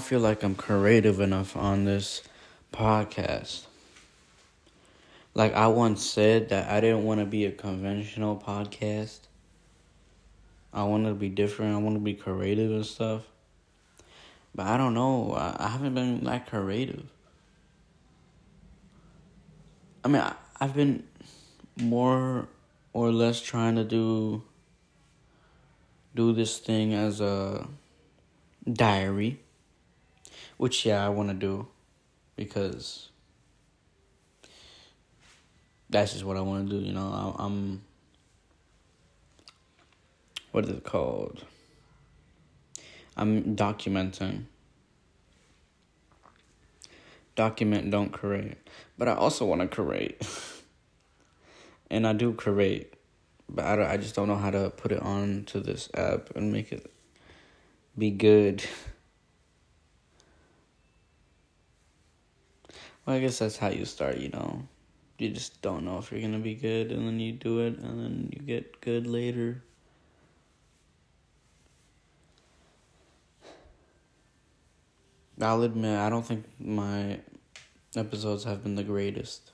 don't feel like I'm creative enough on this podcast. Like I once said that I didn't want to be a conventional podcast. I wanted to be different. I want to be creative and stuff. But I don't know. I, I haven't been that creative. I mean, I, I've been more or less trying to do do this thing as a diary, which yeah, I want to do because that's just what I want to do. You know, I, I'm what is it called? I'm documenting. Document, don't create. But I also want to create. and I do create. But I, I just don't know how to put it on to this app and make it be good. Well, I guess that's how you start, you know. You just don't know if you're going to be good, and then you do it, and then you get good later. I'll admit, I don't think my episodes have been the greatest.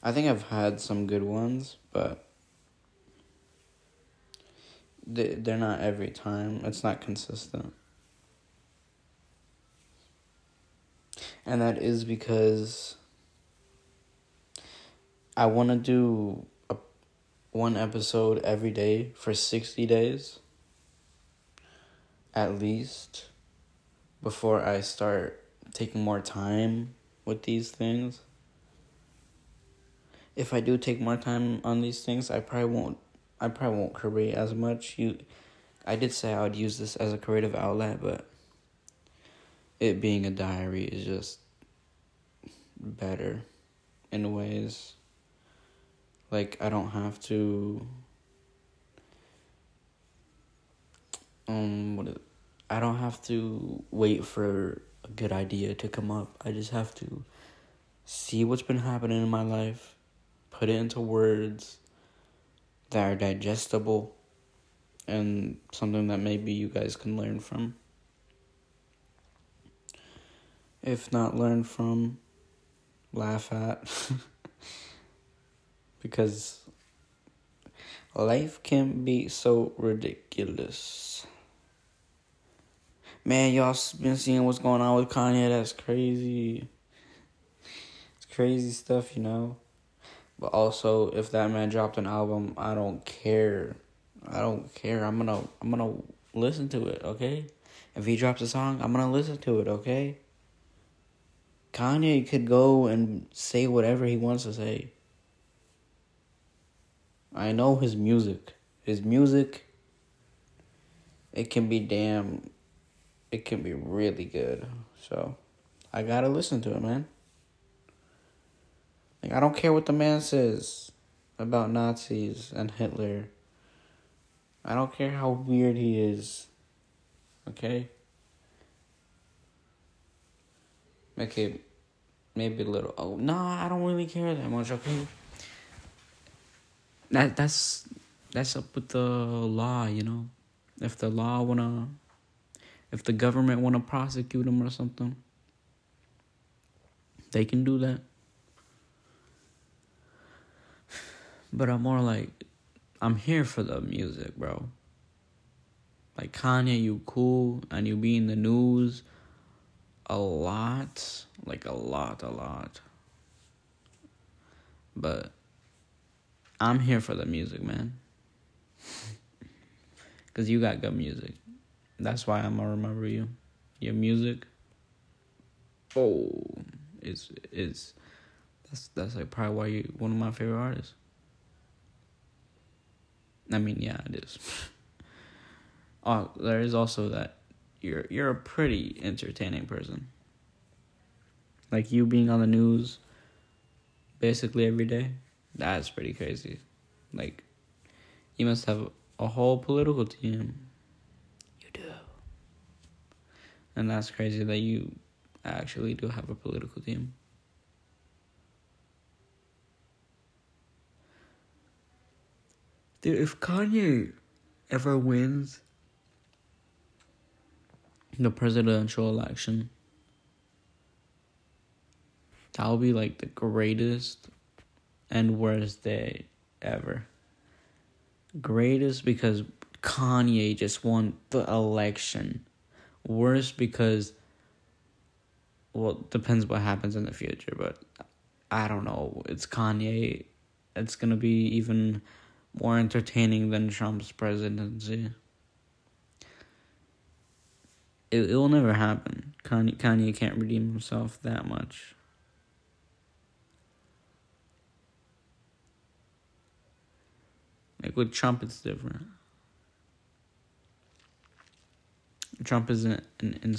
I think I've had some good ones, but they're not every time. It's not consistent. And that is because I want to do a, one episode every day for 60 days at least before I start taking more time with these things. If I do take more time on these things, I probably won't I probably won't create as much. You I did say I would use this as a creative outlet, but it being a diary is just better in ways. Like I don't have to um what is, I don't have to wait for a good idea to come up. I just have to see what's been happening in my life, put it into words that are digestible and something that maybe you guys can learn from. If not learn from, laugh at. because life can be so ridiculous. Man, y'all been seeing what's going on with Kanye. That's crazy. It's crazy stuff, you know. But also, if that man dropped an album, I don't care. I don't care. I'm gonna I'm gonna listen to it. Okay. If he drops a song, I'm gonna listen to it. Okay. Kanye could go and say whatever he wants to say. I know his music. His music. It can be damn it can be really good. So I gotta listen to it, man. Like I don't care what the man says about Nazis and Hitler. I don't care how weird he is. Okay? Okay, maybe a little. Oh no, I don't really care that much. Okay. That that's that's up with the law, you know. If the law wanna if the government want to prosecute him or something, they can do that. But I'm more like, I'm here for the music, bro. Like Kanye, you cool and you be in the news a lot, like a lot, a lot. But I'm here for the music, man. Cause you got good music. That's why I'm gonna remember you. Your music. Oh, is is that's that's like probably why you one of my favorite artists. I mean, yeah, it is. oh, there is also that you're you're a pretty entertaining person. Like you being on the news basically every day. That's pretty crazy. Like you must have a whole political team You do. and that's crazy that you actually do have a political team. Dude, if Kanye ever wins, the presidential election. That will be like the greatest and worst day ever. Greatest because Kanye just won the election. Worst because, well, depends what happens in the future, but I don't know. It's Kanye. It's gonna be even more entertaining than Trump's presidency. It it will never happen. Kanye Kanye can't redeem himself that much. Like with Trump, it's different. Trump is an, an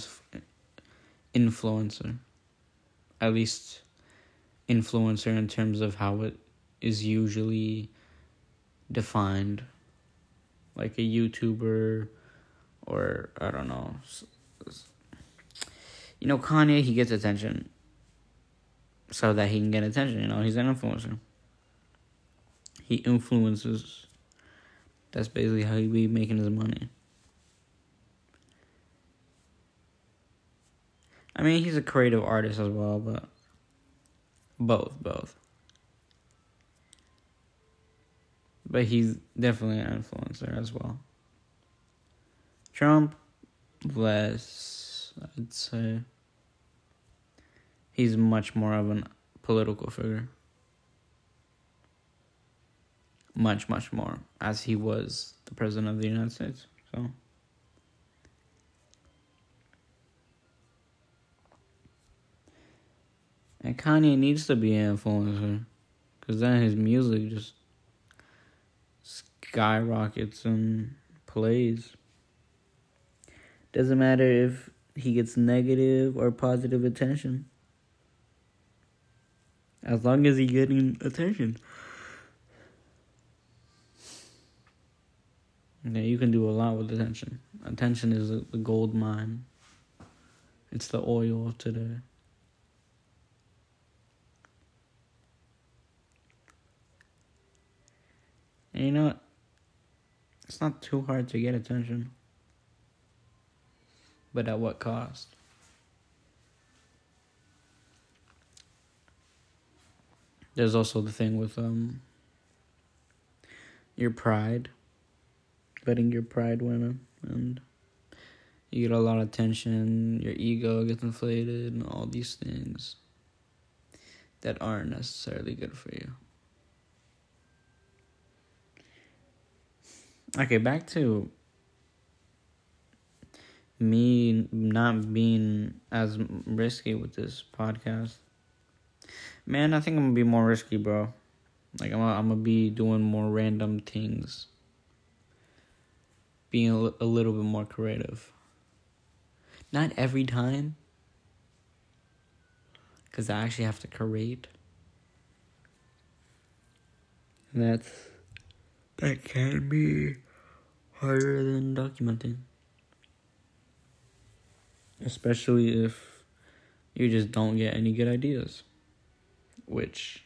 influencer, at least influencer in terms of how it is usually defined, like a YouTuber, or I don't know. You know, Kanye, he gets attention so that he can get attention. You know, he's an influencer. He influences that's basically how he be making his money. I mean, he's a creative artist as well, but both, both. But he's definitely an influencer as well. Trump, less, I'd say. He's much more of a political figure much, much more as he was the president of the United States. So. And Kanye needs to be an influencer. Because then his music just skyrockets and plays. Doesn't matter if he gets negative or positive attention. As long as he's getting attention. Yeah, you can do a lot with attention. Attention is the gold mine. It's the oil of today. And you know what? It's not too hard to get attention. But at what cost? There's also the thing with um your pride letting your pride win and you get a lot of tension, your ego gets inflated, and all these things that aren't necessarily good for you. Okay, back to me not being as risky with this podcast. Man, I think I'm gonna be more risky, bro. Like I'm I'm gonna be doing more random things being a, a little bit more creative. Not every time, because I actually have to create. And that's that can be harder than documenting. Especially if you just don't get any good ideas, which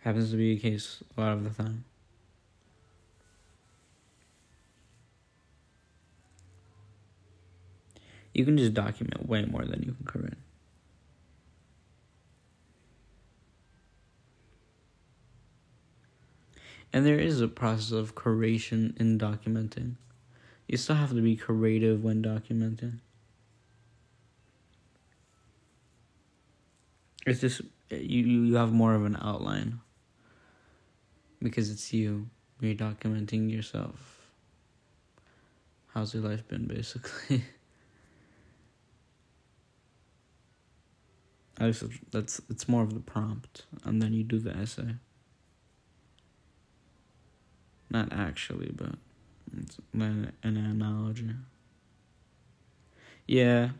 happens to be the case a lot of the time. You can just document way more than you can create. And there is a process of creation in documenting. You still have to be creative when documenting. It's just you you have more of an outline because it's you. You're documenting yourself. How's your life been basically? I that's it's more of the prompt, and then you do the essay. Not actually, but it's an analogy. Yeah,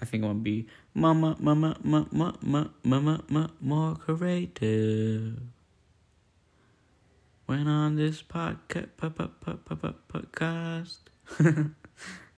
I think I'm gonna be mama, mama, mama, mama, mama, mama, more creative. When on this podcast, podcast.